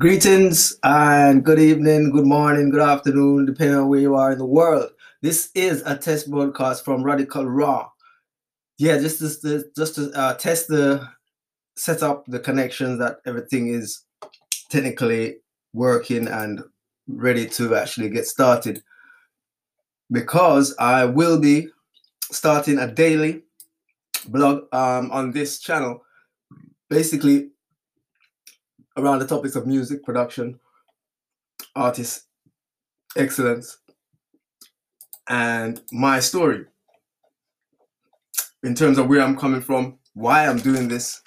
Greetings and good evening, good morning, good afternoon, depending on where you are in the world. This is a test broadcast from Radical Raw. Yeah, just to, just to uh, test the set up the connections that everything is technically working and ready to actually get started. Because I will be starting a daily blog um, on this channel, basically around the topics of music production, artist excellence, and my story in terms of where I'm coming from, why I'm doing this,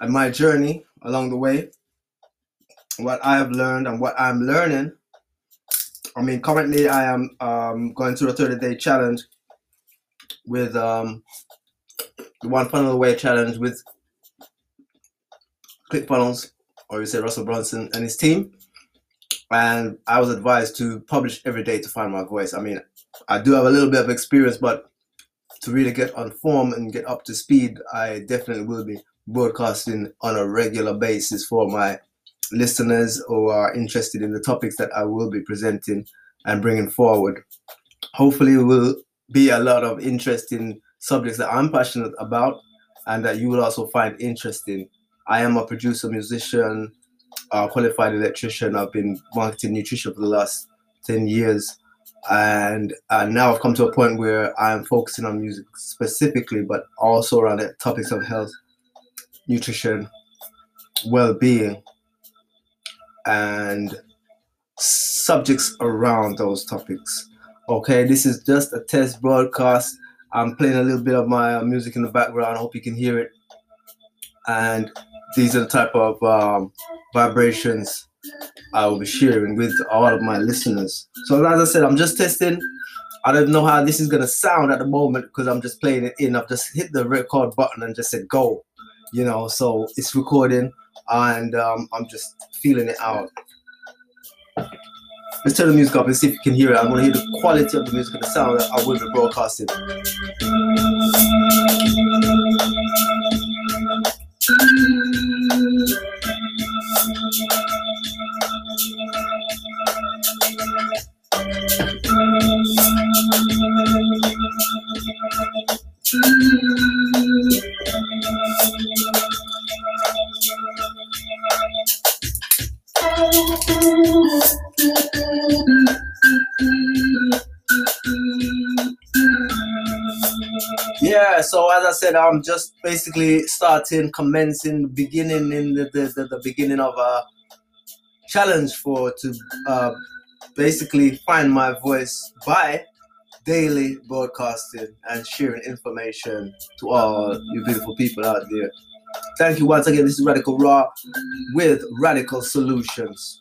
and my journey along the way, what I have learned and what I'm learning. I mean, currently I am um, going through a 30 day challenge with um, the One Funnel Away challenge with ClickFunnels or you say Russell Brunson and his team. And I was advised to publish every day to find my voice. I mean, I do have a little bit of experience, but to really get on form and get up to speed, I definitely will be broadcasting on a regular basis for my listeners who are interested in the topics that I will be presenting and bringing forward. Hopefully, it will be a lot of interesting subjects that I'm passionate about and that you will also find interesting. I am a producer, musician, uh, qualified electrician. I've been marketing nutrition for the last 10 years. And uh, now I've come to a point where I'm focusing on music specifically, but also around the topics of health, nutrition, well being, and subjects around those topics. Okay, this is just a test broadcast. I'm playing a little bit of my music in the background. I hope you can hear it. And these are the type of um, vibrations I will be sharing with all of my listeners. So as I said, I'm just testing. I don't know how this is gonna sound at the moment because I'm just playing it in. I've just hit the record button and just said go, you know. So it's recording and um, I'm just feeling it out. Let's turn the music up and see if you can hear it. I want to hear the quality of the music and the sound that I will be broadcasting. Yeah, so as I said, I'm just basically starting, commencing, beginning in the, the, the, the beginning of a challenge for to uh, basically find my voice by daily broadcasting and sharing information to all you beautiful people out there. Thank you once again. This is Radical Raw with Radical Solutions.